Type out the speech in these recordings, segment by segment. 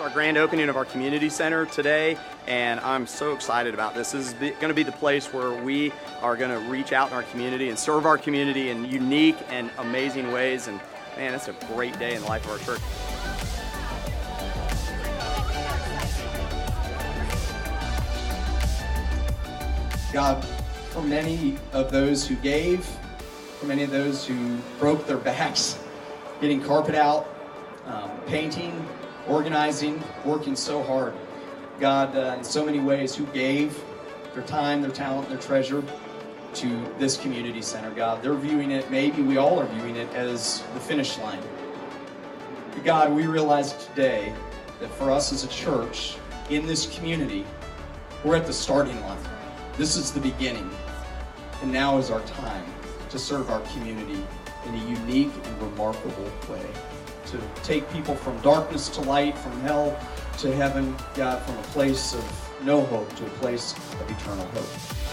It's our grand opening of our community center today, and I'm so excited about this. This is going to be the place where we are going to reach out in our community and serve our community in unique and amazing ways. And man, it's a great day in the life of our church. God, for many of those who gave, for many of those who broke their backs, getting carpet out, um, painting, organizing, working so hard. God, uh, in so many ways, who gave their time, their talent, their treasure to this community center, God. They're viewing it, maybe we all are viewing it as the finish line. But God, we realize today that for us as a church in this community, we're at the starting line. This is the beginning. And now is our time to serve our community in a unique and remarkable way. To take people from darkness to light, from hell to heaven, God, from a place of no hope to a place of eternal hope.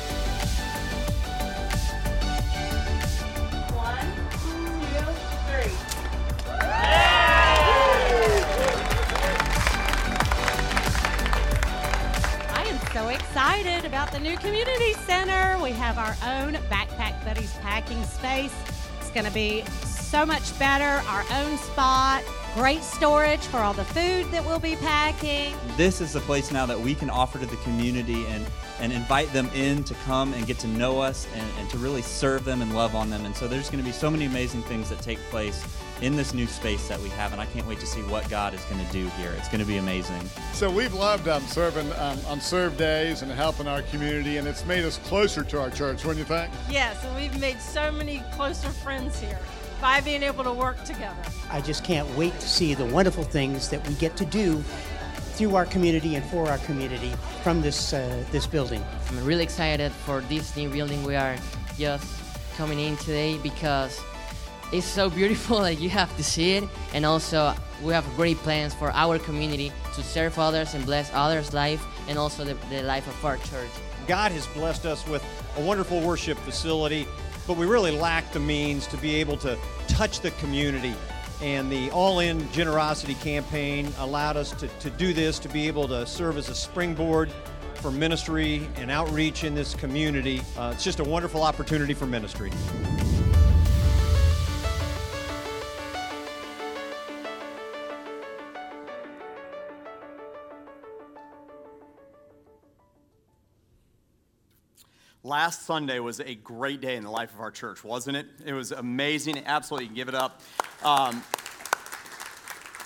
excited about the new community center. We have our own Backpack Buddies packing space. It's going to be so much better, our own spot, great storage for all the food that we'll be packing. This is a place now that we can offer to the community and, and invite them in to come and get to know us and, and to really serve them and love on them. And so there's going to be so many amazing things that take place in this new space that we have, and I can't wait to see what God is going to do here. It's going to be amazing. So we've loved um, serving um, on serve days and helping our community, and it's made us closer to our church. What do you think? Yes, and we've made so many closer friends here by being able to work together. I just can't wait to see the wonderful things that we get to do through our community and for our community from this uh, this building. I'm really excited for this new building we are just coming in today because it's so beautiful that you have to see it and also we have great plans for our community to serve others and bless others life and also the, the life of our church god has blessed us with a wonderful worship facility but we really lack the means to be able to touch the community. And the all-in generosity campaign allowed us to, to do this to be able to serve as a springboard for ministry and outreach in this community. Uh, it's just a wonderful opportunity for ministry Last Sunday was a great day in the life of our church, wasn't it? It was amazing. Absolutely, give it up. Um,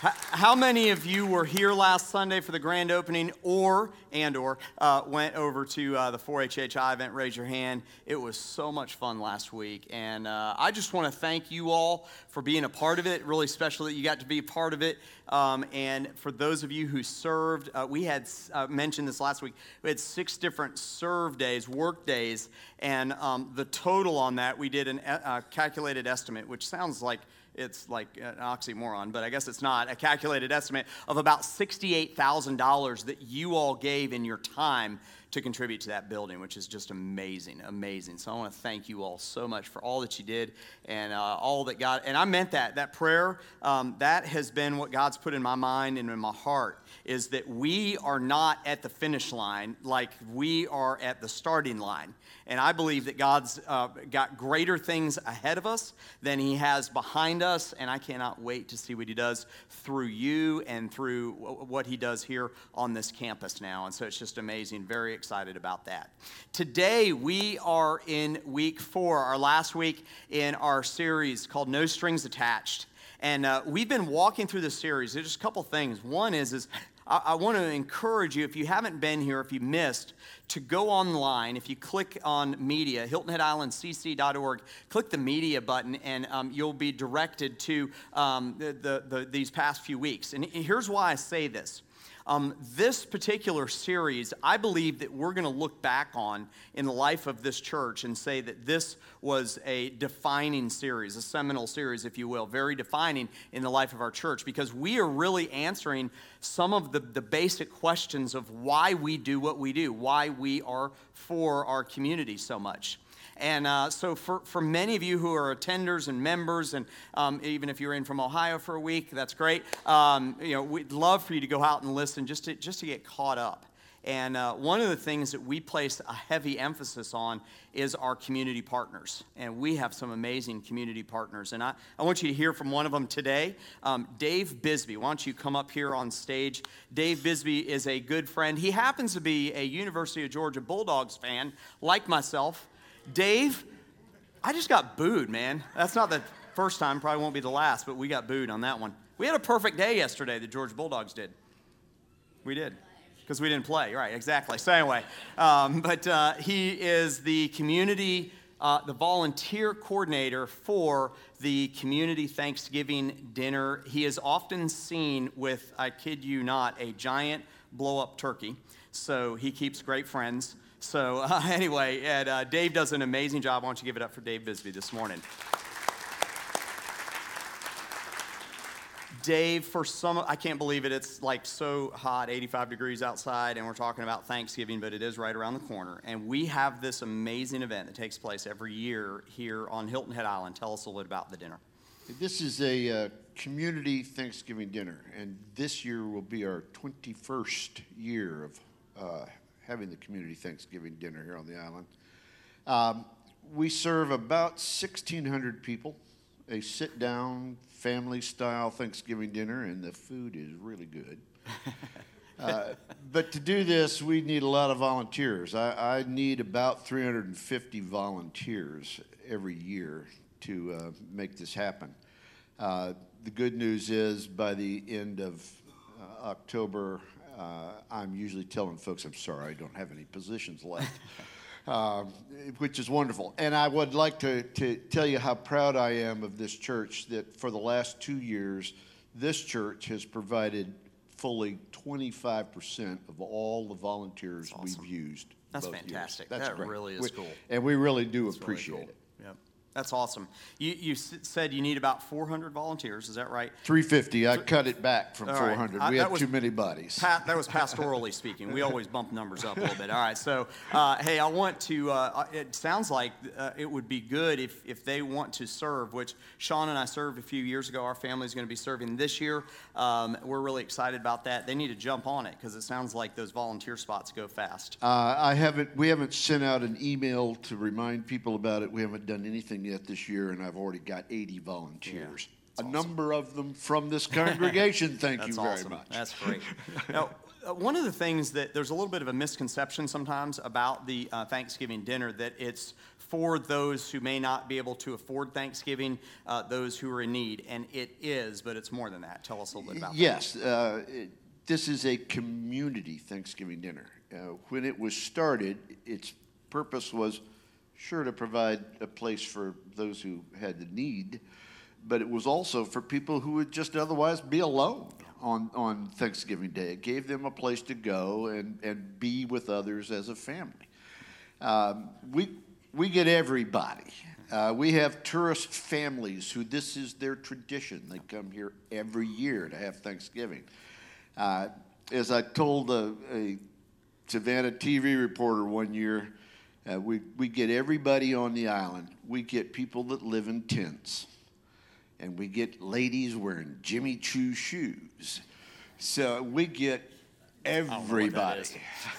how many of you were here last Sunday for the grand opening, or and or uh, went over to uh, the 4HHI event? Raise your hand. It was so much fun last week, and uh, I just want to thank you all for being a part of it. Really special that you got to be a part of it. Um, and for those of you who served, uh, we had uh, mentioned this last week. We had six different serve days, work days, and um, the total on that we did a uh, calculated estimate, which sounds like it's like an oxymoron, but I guess it's not, a calculated estimate of about $68,000 that you all gave in your time to contribute to that building, which is just amazing, amazing. So I want to thank you all so much for all that you did and uh, all that God, and I meant that, that prayer, um, that has been what God's put in my mind and in my heart, is that we are not at the finish line like we are at the starting line. And I believe that God's uh, got greater things ahead of us than He has behind us. And I cannot wait to see what He does through you and through what He does here on this campus now. And so it's just amazing. Very excited about that. Today, we are in week four, our last week in our series called No Strings Attached. And uh, we've been walking through this series. There's just a couple things. One is, is I, I want to encourage you, if you haven't been here, if you missed, to go online. If you click on media, hiltonheadislandcc.org, click the media button, and um, you'll be directed to um, the, the, the, these past few weeks. And here's why I say this. Um, this particular series, I believe that we're going to look back on in the life of this church and say that this was a defining series, a seminal series, if you will, very defining in the life of our church because we are really answering some of the, the basic questions of why we do what we do, why we are for our community so much. And uh, so, for, for many of you who are attenders and members, and um, even if you're in from Ohio for a week, that's great. Um, you know, we'd love for you to go out and listen just to, just to get caught up. And uh, one of the things that we place a heavy emphasis on is our community partners. And we have some amazing community partners. And I, I want you to hear from one of them today, um, Dave Bisbee. Why don't you come up here on stage? Dave Bisbee is a good friend. He happens to be a University of Georgia Bulldogs fan, like myself. Dave, I just got booed, man. That's not the first time, probably won't be the last, but we got booed on that one. We had a perfect day yesterday, the Georgia Bulldogs did. We did because we didn't play. Right, exactly. So, anyway, um, but uh, he is the community, uh, the volunteer coordinator for the community Thanksgiving dinner. He is often seen with, I kid you not, a giant blow up turkey. So, he keeps great friends. So, uh, anyway, and, uh, Dave does an amazing job. Why don't you give it up for Dave Bisbee this morning? Dave, for some, I can't believe it. It's like so hot, 85 degrees outside, and we're talking about Thanksgiving, but it is right around the corner. And we have this amazing event that takes place every year here on Hilton Head Island. Tell us a little bit about the dinner. This is a uh, community Thanksgiving dinner, and this year will be our 21st year of uh, having the community Thanksgiving dinner here on the island. Um, we serve about 1,600 people, a sit down, family style Thanksgiving dinner, and the food is really good. Uh, but to do this, we need a lot of volunteers. I, I need about 350 volunteers every year to uh, make this happen. Uh, the good news is by the end of uh, October, uh, I'm usually telling folks, I'm sorry, I don't have any positions left. Um, which is wonderful. And I would like to, to tell you how proud I am of this church that for the last two years, this church has provided fully 25% of all the volunteers awesome. we've used. That's years. fantastic. That's that great. really is We- cool. And we really do That's really appreciate cool. it. That's awesome. You, you said you need about 400 volunteers, is that right? 350, I cut it back from All right. 400. I- We had was too many bodies. Pa- that was pastorally speaking. We always bump numbers up a little bit. All right. So, uh, hey, I want to. Uh, it sounds like uh, it would be good if if they want to serve, which Sean and I served a few years ago. Our family is going to be serving this year. Um, we're really excited about that. They need to jump on it because it sounds like those volunteer spots go fast. Uh, I haven't, we haven't sent out an email to remind people about it. We haven't done anything yet this year, and I've already got 80 volunteers. A number of them from this congregation. Thank you very awesome. much. That's great. now, uh, one of the things that there's a little bit of a misconception sometimes about the uh, Thanksgiving dinner that it's for those who may not be able to afford Thanksgiving, uh, those who are in need, and it is, but it's more than that. Tell us a little bit about that. Yes, uh, this is a community Thanksgiving dinner. Uh, when it was started, its purpose was sure to provide a place for those who had the need, but it was also for people who would just otherwise be alone on, on Thanksgiving Day. It gave them a place to go and, and be with others as a family. Um, we, we get everybody. Uh, we have tourist families who this is their tradition. They come here every year to have Thanksgiving. Uh, as I told a, a Savannah TV reporter one year, uh, we, we get everybody on the island. We get people that live in tents, and we get ladies wearing Jimmy Choo shoes. So we get everybody.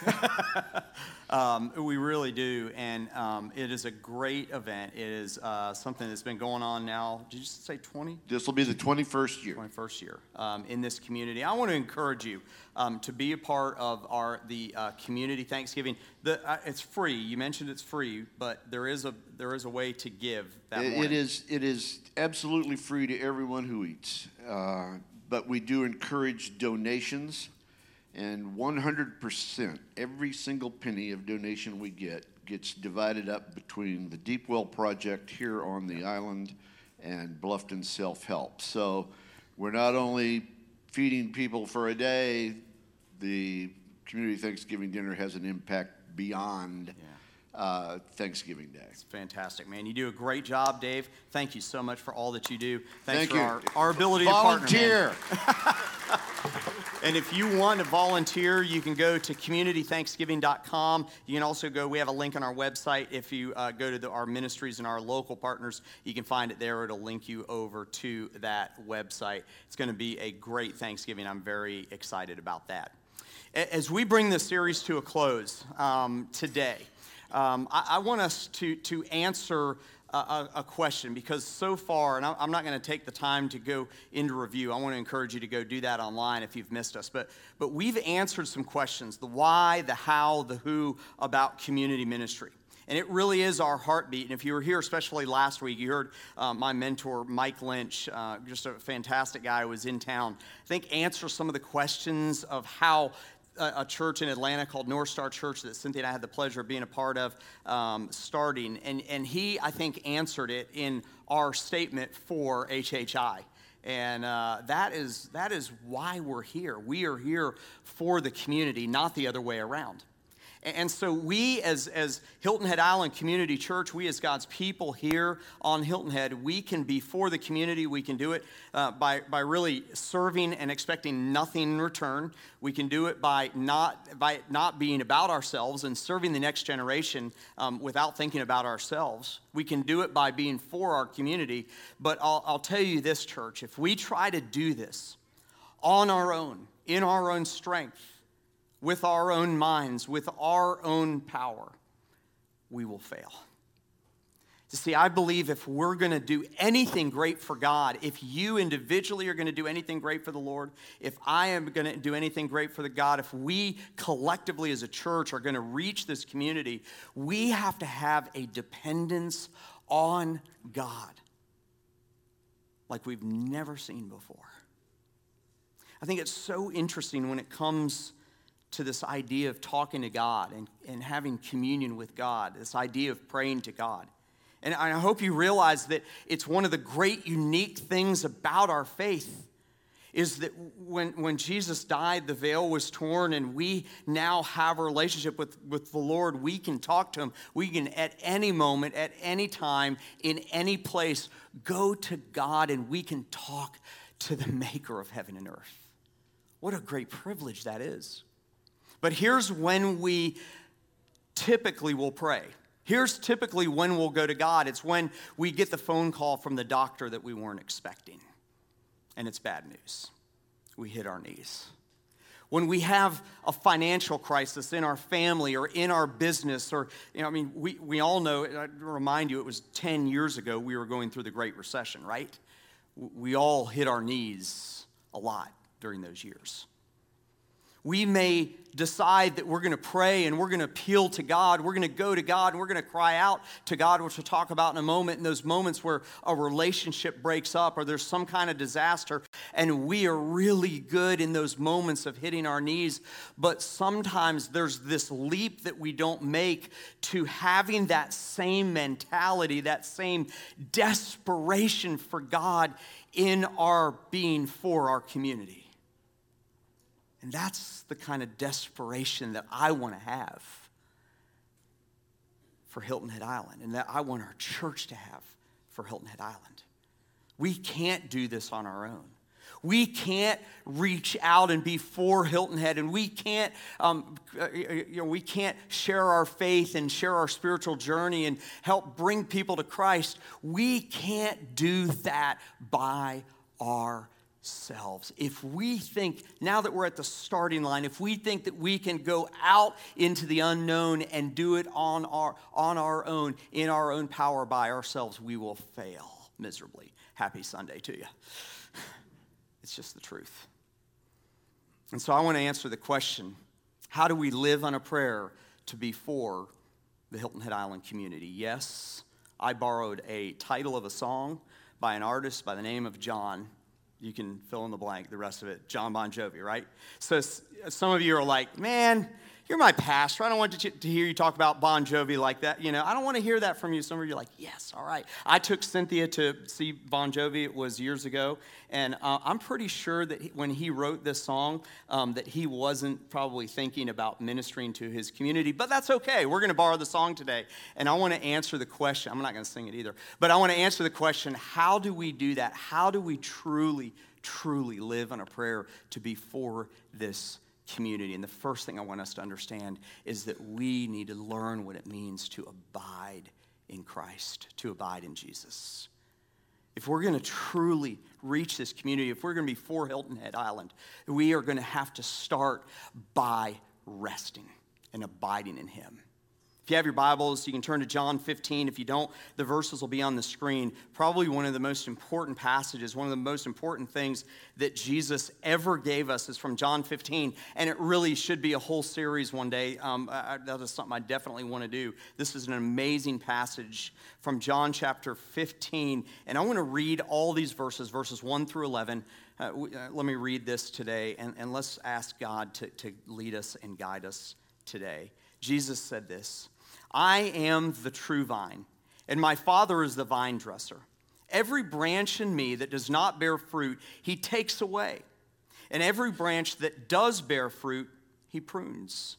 Um, we really do, and um, it is a great event. It is uh, something that's been going on now. Did you say 20? This will be the 21st year. 21st year um, in this community. I want to encourage you um, to be a part of our the uh, community Thanksgiving. The, uh, it's free. You mentioned it's free, but there is a there is a way to give that It- it is it is absolutely free to everyone who eats, uh, but we do encourage donations, and 100% every single penny of donation we get gets divided up between the Deep Well Project here on the island and Bluffton Self Help. So we're not only feeding people for a day, the community Thanksgiving dinner has an impact beyond uh, Thanksgiving Day. It's fantastic, man. You do a great job, Dave. Thank you so much for all that you do. Thanks Thank for you. Our, our ability to partner. Volunteer. And if you want to volunteer, you can go to communitythanksgiving.com. You can also go, we have a link on our website. If you uh, go to the, our ministries and our local partners, you can find it there. It'll link you over to that website. It's going to be a great Thanksgiving. I'm very excited about that. As we bring this series to a close um, today, um, I, I, want us to, to answer a, a, question because so far, and I'm not going to take the time to go into review. I want to encourage you to go do that online if you've missed us. But, but we've answered some questions the why, the how, the who about community ministry. And it really is our heartbeat. And if you were here, especially last week, you heard uh, my mentor, Mike Lynch, uh, just a fantastic guy who was in town, I think answer some of the questions of how a, church in Atlanta called North Star Church that Cynthia and I had the pleasure of being a part of um, starting. And, and he, I think, answered it in our statement for HHI. And uh, that, is, that is why we're here. We are here for the community, not the other way around. And so, we as, as Hilton Head Island Community Church, we as God's people here on Hilton Head, we can be for the community. We can do it uh, by, by really serving and expecting nothing in return. We can do it by not, by not being about ourselves and serving the next generation um, without thinking about ourselves. We can do it by being for our community. But I'll, I'll tell you this, church, if we try to do this on our own, in our own strength, with our own minds, with our own power, we will fail. You see, I believe if we're going to do anything great for God, if you individually are going to do anything great for the Lord, if I am going to do anything great for the God, if we collectively as a church are going to reach this community, we have to have a dependence on God like we've never seen before. I think it's so interesting when it comes to this idea of talking to God and, and having communion with God, this idea of praying to God. And I hope you realize that it's one of the great unique things about our faith is that when, when Jesus died, the veil was torn, and we now have a relationship with, with the Lord. We can talk to Him. We can, at any moment, at any time, in any place, go to God and we can talk to the Maker of heaven and earth. What a great privilege that is. But here's when we typically will pray. Here's typically when we'll go to God. It's when we get the phone call from the doctor that we weren't expecting. And it's bad news. We hit our knees. When we have a financial crisis in our family or in our business, or, you know, I mean, we, we all know, I remind you, it was 10 years ago we were going through the Great Recession, right? We all hit our knees a lot during those years we may decide that we're going to pray and we're going to appeal to God. We're going to go to God and we're going to cry out to God, which we'll talk about in a moment, in those moments where a relationship breaks up or there's some kind of disaster. And we are really good in those moments of hitting our knees. But sometimes there's this leap that we don't make to having that same mentality, that same desperation for God in our being for our community. And that's the kind of desperation that I want to have for Hilton Head Island and that I want our church to have for Hilton Head Island. We can't do this on our own. We can't reach out and be for Hilton Head, and we can't, um, uh, you know, we can't share our faith and share our spiritual journey and help bring people to Christ. We can't do that by ourselves selves. If we think, now that we're at the starting line, if we think that we can go out into the unknown and do it on our, on our own, in our own power by ourselves, we will fail miserably. Happy Sunday to you. It's just the truth. And so I want to answer the question how do we live on a prayer to be for the Hilton Head Island community? Yes, I borrowed a title of a song by an artist by the name of Jon you can fill in the blank, the rest of it, Jon Bon Jovi, right? So some of you are like, man, you're my pastor. I don't want to, to hear you talk about Bon Jovi like that. You know, I don't want to hear that from you. Some of you are like, yes, all right. I took Cynthia to see Bon Jovi. It was years ago, and uh, I'm pretty sure that he, when he wrote this song, um, that he wasn't probably thinking about ministering to his community. But that's okay. We're going to borrow the song today, and I want to answer the question. I'm not going to sing it either, but I want to answer the question: How do we do that? How do we truly? truly live on a prayer to be for this community. And the first thing I want us to understand is that we need to learn what it means to abide in Christ, to abide in Jesus. If we're going to truly reach this community, if we're going to be for Hilton Head Island, we are going to have to start by resting and abiding in Him. If you have your Bibles, you can turn to John 15. If you don't, the verses will be on the screen. Probably one of the most important passages, one of the most important things that Jesus ever gave us is from John 15. And it really should be a whole series one day. Um, that is something I definitely want to do. This is an amazing passage from John chapter 15. And I want to read all these verses, verses 1 through 11. Uh, uh, let me read this today, and, and let's ask God to, to lead us and guide us today. Jesus said this I am the true vine, and my Father is the vine dresser. Every branch in me that does not bear fruit, he takes away. And every branch that does bear fruit, he prunes,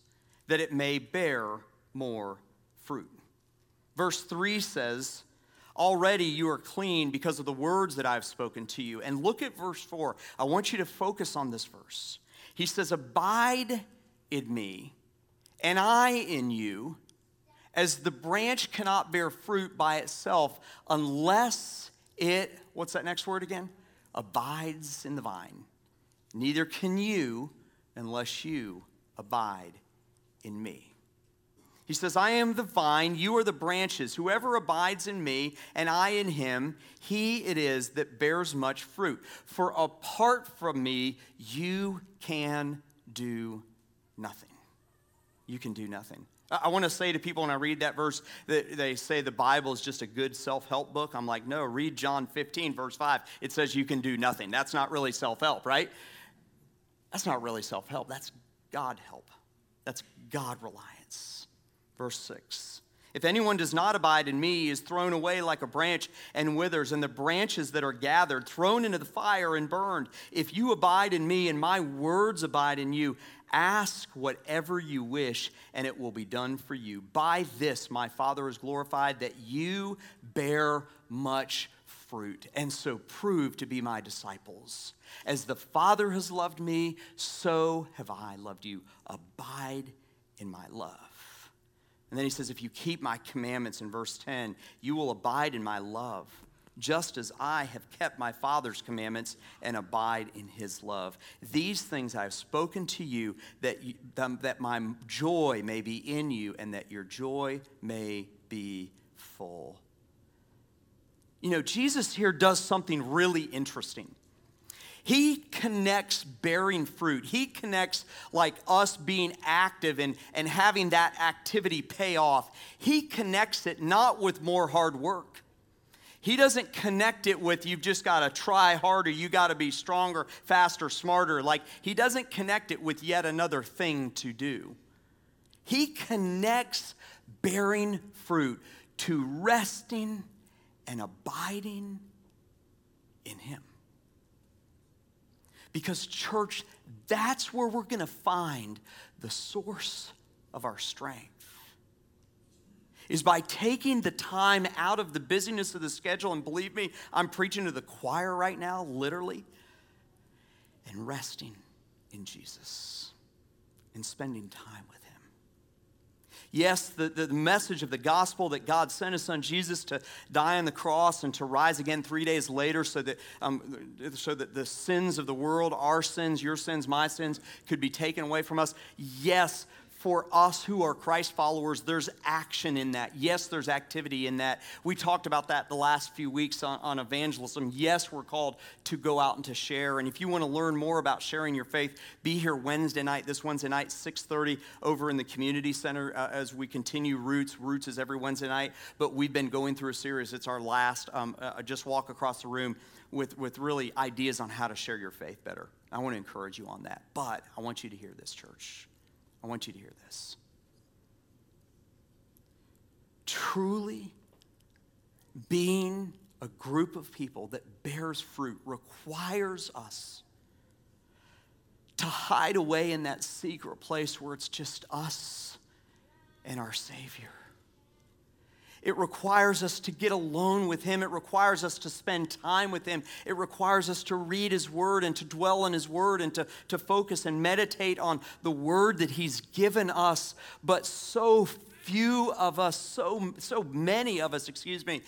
that it may bear more fruit. Verse 3 says, Already you are clean because of the words that I've spoken to you. And look at verse 4. I want you to focus on this verse. He says, Abide in me, and I in you as the branch cannot bear fruit by itself unless it, what's that next word again? Abides in the vine. Neither can you unless you abide in me. He says, I am the vine, you are the branches. Whoever abides in me and I in him, he it is that bears much fruit. For apart from me, you can do nothing. You can do nothing. I want to say to people when I read that verse that they say the Bible is just a good self help book. I'm like, no, read John 15, verse 5. It says you can do nothing. That's not really self help, right? That's not really self help. That's God help. That's God reliance. Verse 6. If anyone does not abide in me, he is thrown away like a branch and withers, and the branches that are gathered, thrown into the fire and burned. If you abide in me and my words abide in you, Ask whatever you wish, and it will be done for you. By this, my Father is glorified, that you bear much fruit, and so prove to be my disciples. As the Father has loved me, so have I loved you. Abide in my love. And then he says, If you keep my commandments in verse 10, you will abide in my love just as I have kept my Father's commandments and abide in his love. These things I have spoken to you that, you, that my joy may be in you and that your joy may be full. You know, Jesus here does something really interesting. He connects bearing fruit. He connects like us being active and, and having that activity pay off. He connects it not with more hard work. He doesn't connect it with you've just got to try harder, you got to be stronger, faster, smarter. Like, he doesn't connect it with yet another thing to do. He connects bearing fruit to resting and abiding in Him. Because, church, that's where we're going to find the source of our strength is by taking the time out of the busyness of the schedule. And believe me, I'm preaching to the choir right now, literally, and resting in Jesus and spending time with Him. Yes, the, the message of the gospel that God sent His Son Jesus to die on the cross and to rise again three days later so that, um, so that the sins of the world, our sins, your sins, my sins, could be taken away from us. Yes, for us who are Christ followers, there's action in that. Yes, there's activity in that. We talked about that the last few weeks on, on, evangelism. Yes, we're called to go out and to share. And if you want to learn more about sharing your faith, be here Wednesday night, this Wednesday night, 6.30 over in the community center uh, as we continue Roots. Roots is every Wednesday night, but we've been going through a series. It's our last, um, uh, just walk across the room with, with really ideas on how to share your faith better. I want to encourage you on that. But I want you to hear this, church. I want you to hear this. Truly being a group of people that bears fruit requires us to hide away in that secret place where it's just us and our Savior. It requires us to get alone with Him. It requires us to spend time with Him. It requires us to read His Word and to dwell in His Word and to, to focus and meditate on the Word that He's given us. But so few of us, so, so many of us, excuse me,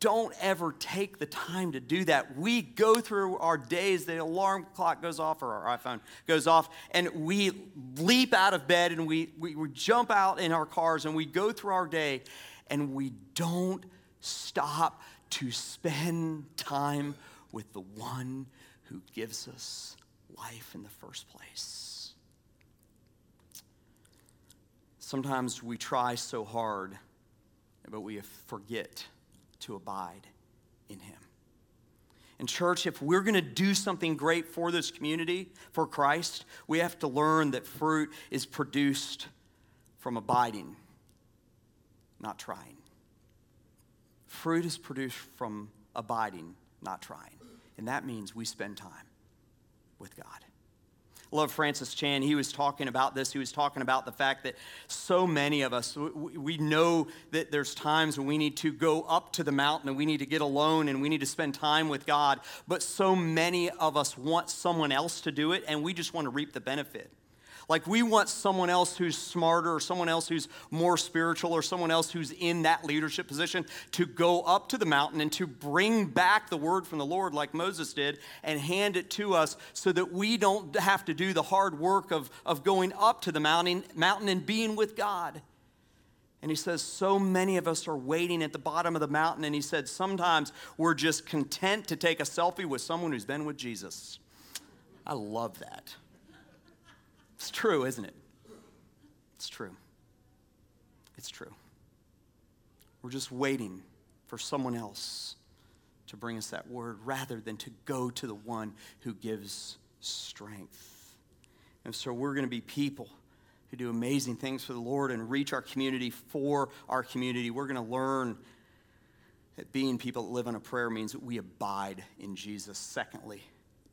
don't ever take the time to do that. We go through our days, the alarm clock goes off or our iPhone goes off, and we leap out of bed and we, we, we jump out in our cars and we go through our day and we don't stop to spend time with the one who gives us life in the first place. Sometimes we try so hard, but we forget to abide in Him. And, church, if we're going to do something great for this community, for Christ, we have to learn that fruit is produced from abiding, not trying. Fruit is produced from abiding, not trying. And that means we spend time with God love Francis Chan. He was talking about this. He was talking about the fact that so many of us, we know that there's times when we need to go up to the mountain and we need to get alone and we need to spend time with God. But so many of us want someone else to do it and we just want to reap the benefit. Like we want someone else who's smarter or someone else who's more spiritual or someone else who's in that leadership position to go up to the mountain and to bring back the word from the Lord like Moses did and hand it to us so that we don't have to do the hard work of, of going up to the mountain, mountain and being with God. And he says, so many of us are waiting at the bottom of the mountain. And he said, sometimes we're just content to take a selfie with someone who's been with Jesus. I love that. It's true, isn't it? It's true. It's true. We're just waiting for someone else to bring us that word rather than to go to the one who gives strength. And so we're going to be people who do amazing things for the Lord and reach our community for our community. We're going to learn that being people that live on a prayer means that we abide in Jesus. Secondly,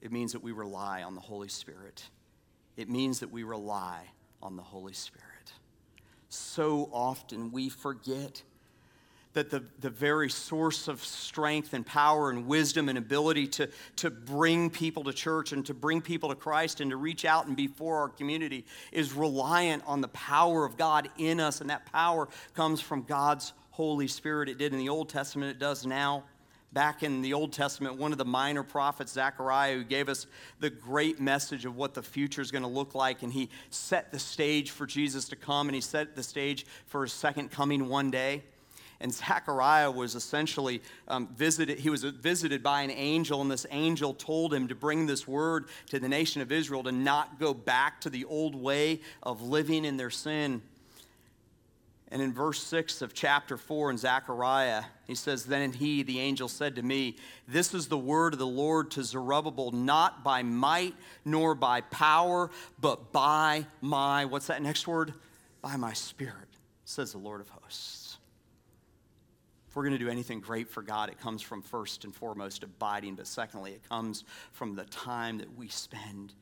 it means that we rely on the Holy Spirit it means that we rely on the Holy Spirit. So often we forget that the, the very source of strength and power and wisdom and ability to, to bring people to church and to bring people to Christ and to reach out and be for our community is reliant on the power of God in us. And that power comes from God's Holy Spirit. It did in the Old Testament, it does now back in the Old Testament, one of the minor prophets, Zechariah, who gave us the great message of what the future is going to look like. And he set the stage for Jesus to come, and he set the stage for his second coming one day. And Zechariah was essentially um, visited, he was visited by an angel, and this angel told him to bring this word to the nation of Israel to not go back to the old way of living in their sin. And in verse 6 of chapter 4 in Zechariah, he says, Then he, the angel, said to me, This is the word of the Lord to Zerubbabel, not by might nor by power, but by my, what's that next word? By my spirit, says the Lord of hosts. If we're going to do anything great for God, it comes from first and foremost abiding, but secondly, it comes from the time that we spend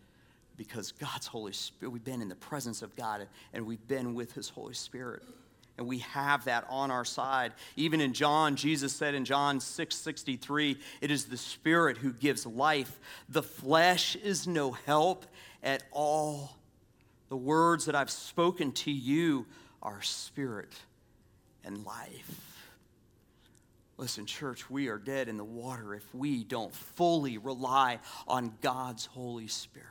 because God's Holy Spirit, we've been in the presence of God and we've been with His Holy Spirit and we have that on our side. Even in John, Jesus said in John 6 63, it is the Spirit who gives life. The flesh is no help at all. The words that I've spoken to you are spirit and life. Listen, church, we are dead in the water if we don't fully rely on God's Holy Spirit.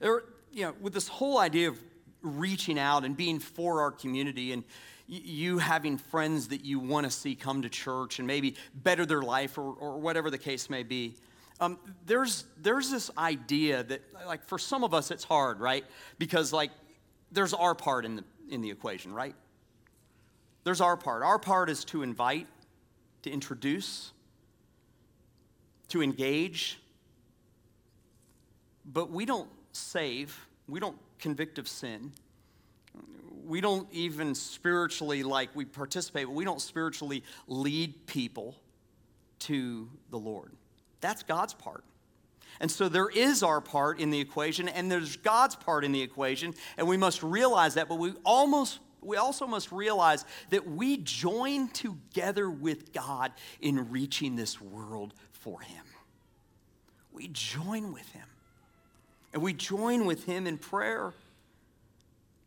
There, you know, with this whole idea of reaching out and being for our community and you having friends that you want to see come to church and maybe better their life or, or whatever the case may be. Um, there's, there's this idea that, like, for some of us, it's hard, right? Because, like, there's our part in the, in the equation, right? There's our part. Our part is to invite, to introduce, to engage, but we don't save, we don't convict of sin. We don't even spiritually, like we participate, but we don't spiritually lead people to the Lord. That's God's part. And so there is our part in the equation, and there's God's part in the equation, and we must realize that, but we almost we also must realize that we join together with God in reaching this world for Him. We join with Him. And we join with Him in prayer.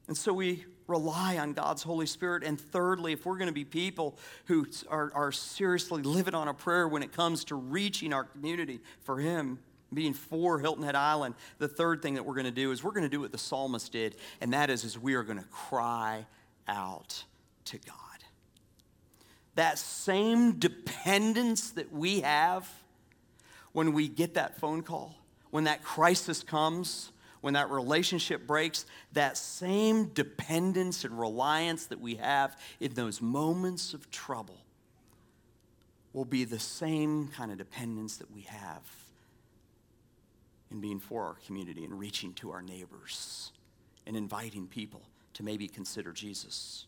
And so we rely on God's Holy Spirit. And thirdly, if we're going to be people who are, are seriously living on a prayer when it comes to reaching our community for Him, being for Hilton Head Island, the third thing that we're going to do is we're going to do what the psalmist did, and that is, is we are going to cry out to God. That same dependence that we have when we get that phone call, when that crisis comes, when that relationship breaks, that same dependence and reliance that we have in those moments of trouble will be the same kind of dependence that we have in being for our community and reaching to our neighbors and inviting people to maybe consider Jesus.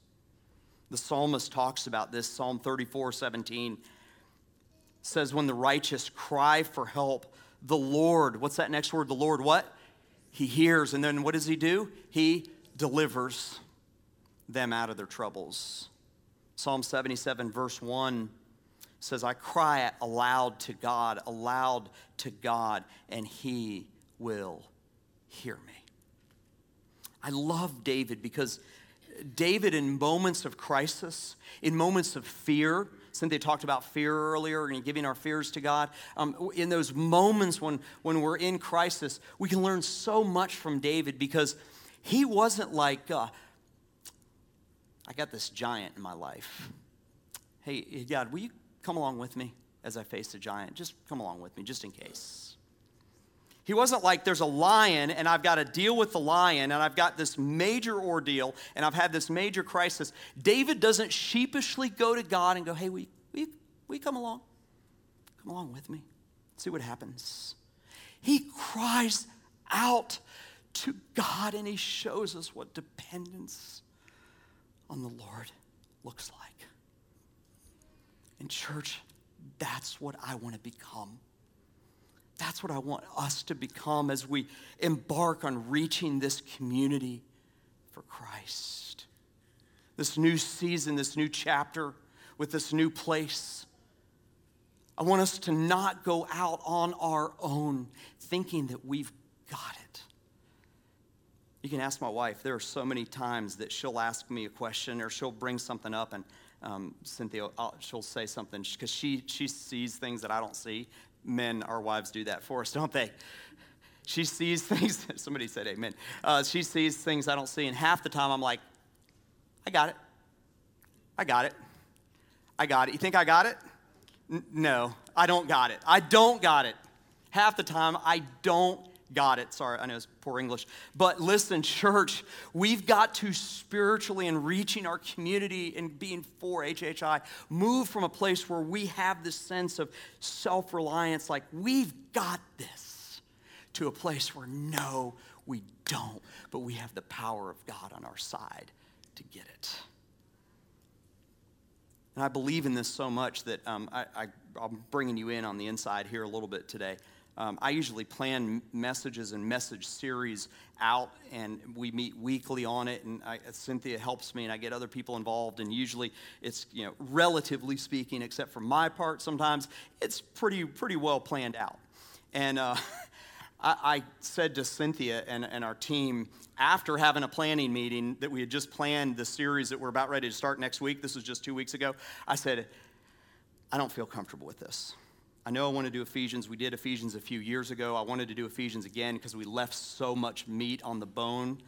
The psalmist talks about this, Psalm 34 17 says, When the righteous cry for help, the Lord, what's that next word? The Lord, what? He hears. And then what does he do? He delivers them out of their troubles. Psalm 77, verse 1 says, I cry aloud to God, aloud to God, and he will hear me. I love David because David, in moments of crisis, in moments of fear, Cynthia talked about fear earlier and giving our fears to God. Um, in those moments when, when we're in crisis, we can learn so much from David because he wasn't like, uh, I got this giant in my life. Hey, God, will you come along with me as I face the giant? Just come along with me, just in case. He wasn't like there's a lion and I've got to deal with the lion and I've got this major ordeal and I've had this major crisis. David doesn't sheepishly go to God and go, hey, we, we, we come along? Come along with me. See what happens. He cries out to God and he shows us what dependence on the Lord looks like. In church, that's what I want to become. That's what I want us to become as we embark on reaching this community for Christ. This new season, this new chapter with this new place. I want us to not go out on our own thinking that we've got it. You can ask my wife. There are so many times that she'll ask me a question or she'll bring something up, and um, Cynthia, I'll, she'll say something because she, she sees things that I don't see men, our wives do that for us, don't they? She sees things, somebody said amen. Uh, she sees things I don't see, and half the time I'm like, I got it. I got it. I got it. You think I got it? N- no, I don't got it. I don't got it. Half the time, I don't got it. Sorry, I know it's poor English. But listen, church, we've got to spiritually and reaching our community and being for HHI move from a place where we have this sense of self reliance, like we've got this, to a place where no, we don't, but we have the power of God on our side to get it. And I believe in this so much that um, I, I, I'm bringing you in on the inside here a little bit today. Um, I usually plan messages and message series out, and we meet weekly on it. And I, Cynthia helps me, and I get other people involved. And usually, it's you know, relatively speaking, except for my part, sometimes it's pretty pretty well planned out. And uh, I, I, said to Cynthia and, and our team after having a planning meeting that we had just planned the series that we're about ready to start next week. This was just two weeks ago. I said, I don't feel comfortable with this. I know I want to do Ephesians. We did Ephesians a few years ago. I wanted to do Ephesians again because we left so much meat on the bone.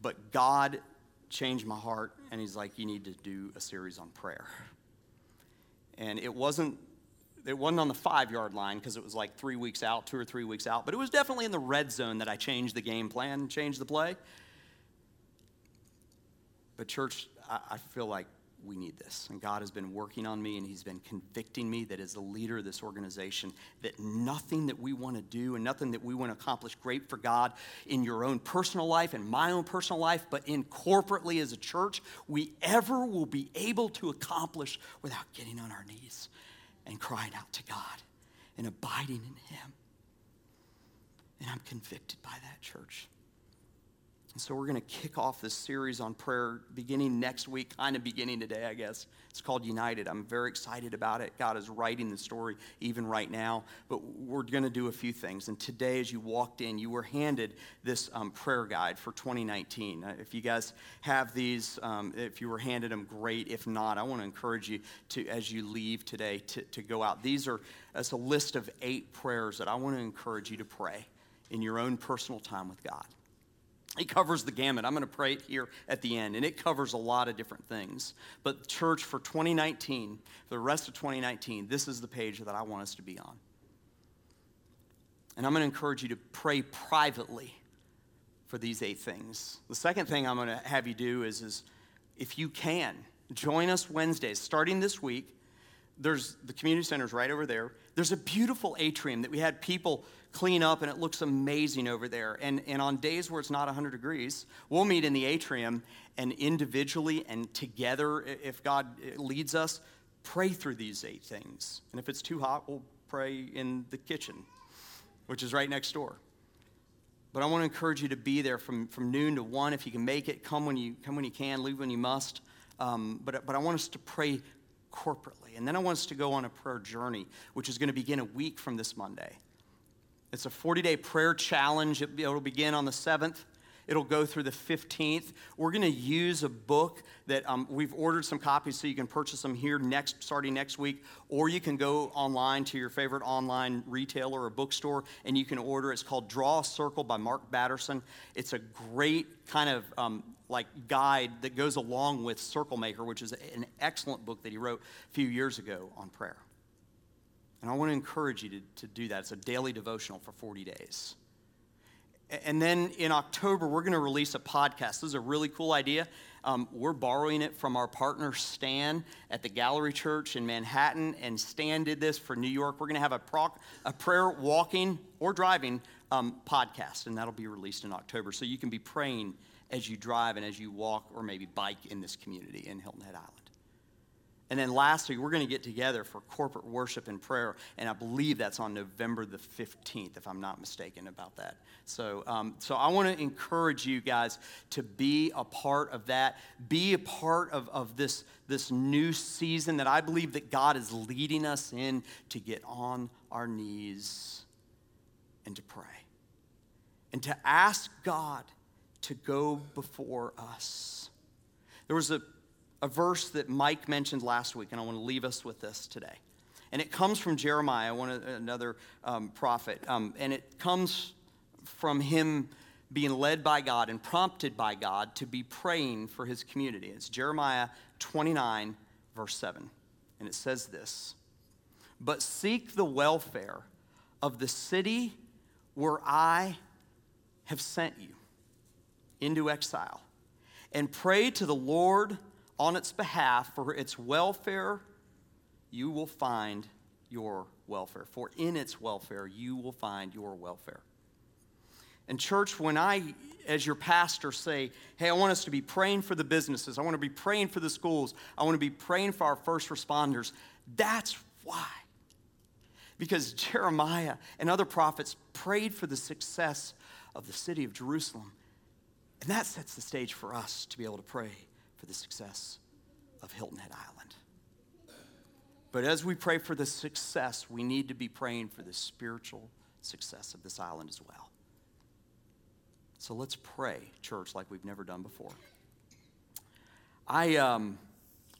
But God changed my heart, and He's like, You need to do a series on prayer. And it wasn't. It wasn't on the five yard line because it was like three weeks out, two or three weeks out, but it was definitely in the red zone that I changed the game plan, changed the play. But, church, I, I feel like we need this. And God has been working on me and He's been convicting me that as a leader of this organization, that nothing that we want to do and nothing that we want to accomplish great for God in your own personal life and my own personal life, but in corporately as a church, we ever will be able to accomplish without getting on our knees and crying out to God and abiding in Him. And I'm convicted by that, church. So we're going to kick off this series on prayer beginning next week, kind of beginning today, I guess. It's called United. I'm very excited about it. God is writing the story even right now. But we're going to do a few things. And today, as you walked in, you were handed this um, prayer guide for 2019. Uh, if you guys have these, um, if you were handed them, great. If not, I want to encourage you to, as you leave today, to, to go out. These are it's a list of eight prayers that I want to encourage you to pray in your own personal time with God. It covers the gamut. I'm going to pray it here at the end, and it covers a lot of different things. But, church, for 2019, for the rest of 2019, this is the page that I want us to be on. And I'm going to encourage you to pray privately for these eight things. The second thing I'm going to have you do is, is if you can, join us Wednesdays, starting this week. There's the community centers right over there. There's a beautiful atrium that we had people clean up, and it looks amazing over there. And, and on days where it's not 100 degrees, we'll meet in the atrium and individually and together, if God leads us, pray through these eight things. And if it's too hot, we'll pray in the kitchen, which is right next door. But I want to encourage you to be there from, from noon to one. If you can make it, come when you, come when you can, leave when you must. Um, but, but I want us to pray corporately. And then I want us to go on a prayer journey, which is going to begin a week from this Monday. It's a 40 day prayer challenge. It'll begin on the 7th. It'll go through the 15th. We're going to use a book that um, we've ordered some copies so you can purchase them here next, starting next week, or you can go online to your favorite online retailer or bookstore and you can order. It's called Draw a Circle by Mark Batterson. It's a great kind of um, like guide that goes along with Circle Maker, which is an excellent book that he wrote a few years ago on prayer. And I want to encourage you to, to do that. It's a daily devotional for 40 days. And then in October, we're going to release a podcast. This is a really cool idea. Um, we're borrowing it from our partner Stan at the Gallery Church in Manhattan, and Stan did this for New York. We're going to have a, pro- a prayer walking or driving um, podcast, and that'll be released in October. So you can be praying as you drive and as you walk or maybe bike in this community in Hilton Head Island. And then lastly, we're going to get together for corporate worship and prayer. And I believe that's on November the 15th, if I'm not mistaken about that. So, um, so I want to encourage you guys to be a part of that. Be a part of, of this, this new season that I believe that God is leading us in to get on our knees and to pray. And to ask God to go before us. There was a a verse that Mike mentioned last week, and I want to leave us with this today. And it comes from Jeremiah, one another um, prophet, um, and it comes from him being led by God and prompted by God to be praying for his community. It's Jeremiah 29, verse 7. And it says this But seek the welfare of the city where I have sent you into exile, and pray to the Lord on its behalf for its welfare, you will find your welfare. For in its welfare, you will find your welfare. And, church, when I, as your pastor, say, hey, I want us to be praying for the businesses, I want to be praying for the schools, I want to be praying for our first responders, that's why. Because Jeremiah and other prophets prayed for the success of the city of Jerusalem. And that sets the stage for us to be able to pray for the success of Hilton Head Island. But as we pray for the success, we need to be praying for the spiritual success of this island as well. So let's pray, church, like we've never done before. I, um,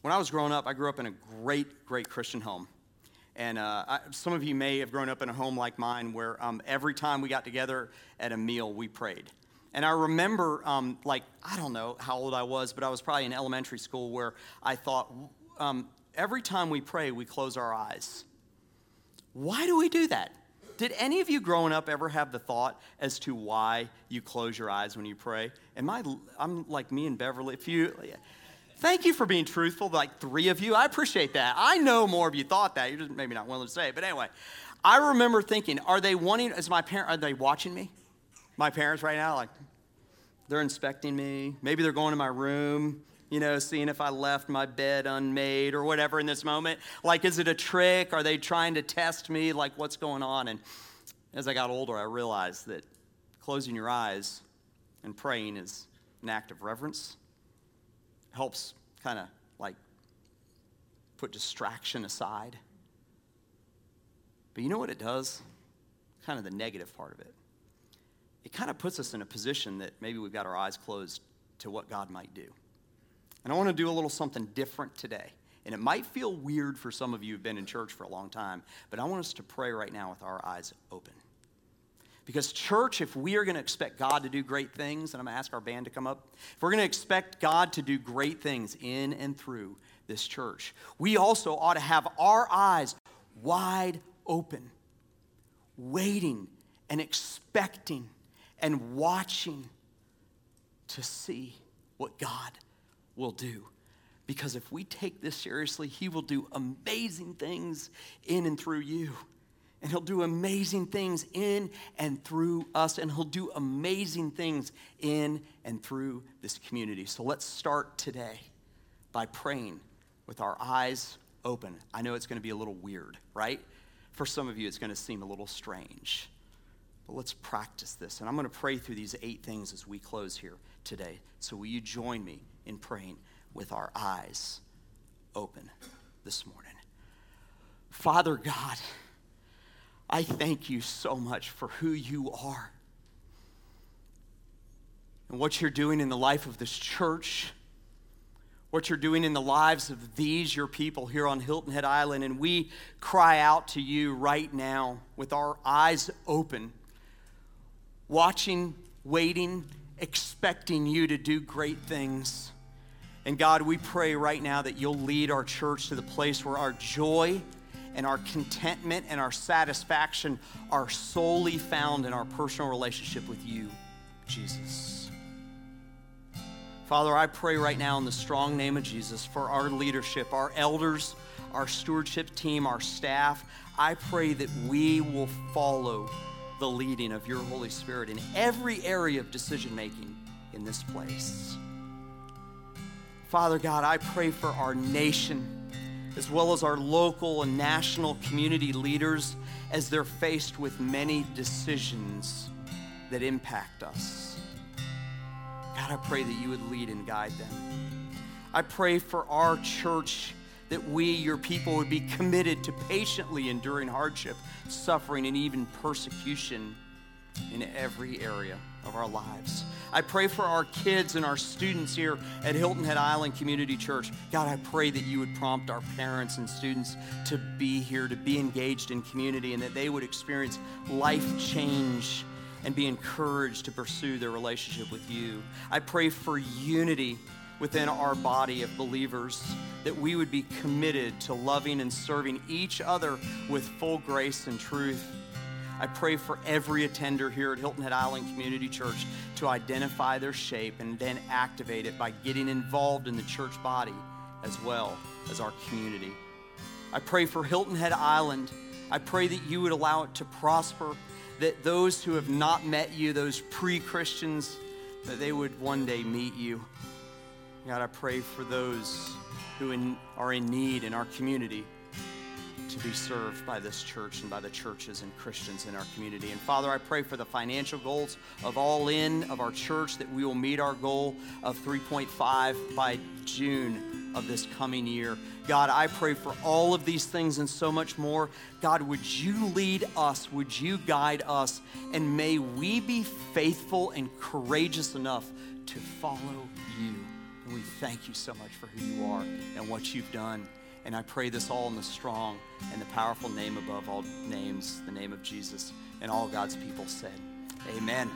when I was growing up, I grew up in a great, great Christian home. And uh, I, some of you may have grown up in a home like mine where um, every time we got together at a meal, we prayed. And I remember, um, like, I don't know how old I was, but I was probably in elementary school where I thought, um, every time we pray, we close our eyes. Why do we do that? Did any of you growing up ever have the thought as to why you close your eyes when you pray? Am I, I'm like me and Beverly. If you, thank you for being truthful, like three of you. I appreciate that. I know more of you thought that. You're just maybe not willing to say it. But anyway, I remember thinking, are they wanting, as my parent, are they watching me? My parents right now, like, they're inspecting me. Maybe they're going to my room, you know, seeing if I left my bed unmade or whatever in this moment. Like, is it a trick? Are they trying to test me? Like, what's going on? And as I got older, I realized that closing your eyes And praying is an act of reverence. Helps kind of like put distraction aside. But you know what it does? Kind of the negative part of it. It kind of puts us in a position that maybe we've got our eyes closed to what God might do. And I want to do a little something different today. And it might feel weird for some of you who've been in church for a long time, but I want us to pray right now with our eyes open. Because, church, if we are going to expect God to do great things, and I'm going to ask our band to come up, if we're going to expect God to do great things in and through this church, we also ought to have our eyes wide open, waiting and expecting and watching to see what God will do. Because if we take this seriously, He will do amazing things in and through you. And He'll do amazing things in and through us. And He'll do amazing things in and through this community. So let's start today by praying with our eyes open. I know it's going to be a little weird, right? For some of you, it's going to seem a little strange. But let's practice this. And I'm going to pray through these eight things as we close here today. So will you join me in praying with our eyes open this morning? Father God, I thank you so much for who you are and what you're doing in the life of this church, what you're doing in the lives of these, your people here on Hilton Head Island. And we cry out to you right now with our eyes open, watching, waiting, expecting you to do great things. And God, we pray right now that you'll lead our church to the place where our joy and our contentment and our satisfaction are solely found in our personal relationship with you, Jesus. Father, I pray right now in the strong name of Jesus for our leadership, our elders, our stewardship team, our staff. I pray that we will follow the leading of your Holy Spirit in every area of decision making in this place. Father God, I pray for our nation as well as our local and national community leaders as they're faced with many decisions that impact us. God, I pray that you would lead and guide them. I pray for our church that we, your people, would be committed to patiently enduring hardship, suffering, and even persecution in every area of our lives. I pray for our kids and our students here at Hilton Head Island Community Church. God, I pray that you would prompt our parents and students to be here, to be engaged in community, and that they would experience life change and be encouraged to pursue their relationship with you. I pray for unity within our body of believers, that we would be committed to loving and serving each other with full grace and truth I pray for every attender here at Hilton Head Island Community Church to identify their shape and then activate it by getting involved in the church body as well as our community. I pray for Hilton Head Island. I pray that you would allow it to prosper, that those who have not met you, those pre Christians, that they would one day meet you. God, I pray for those who in, are in need in our community to be served by this church and by the churches and Christians in our community. And Father, I pray for the financial goals of all in of our church that we will meet our goal of 3.5 by June of this coming year. God, I pray for all of these things and so much more. God, would you lead us? Would you guide us? And may we be faithful and courageous enough to follow you. We thank you so much for who you are and what you've done. And I pray this all in the strong and the powerful name above all names, the name of Jesus. And all God's people said, Amen.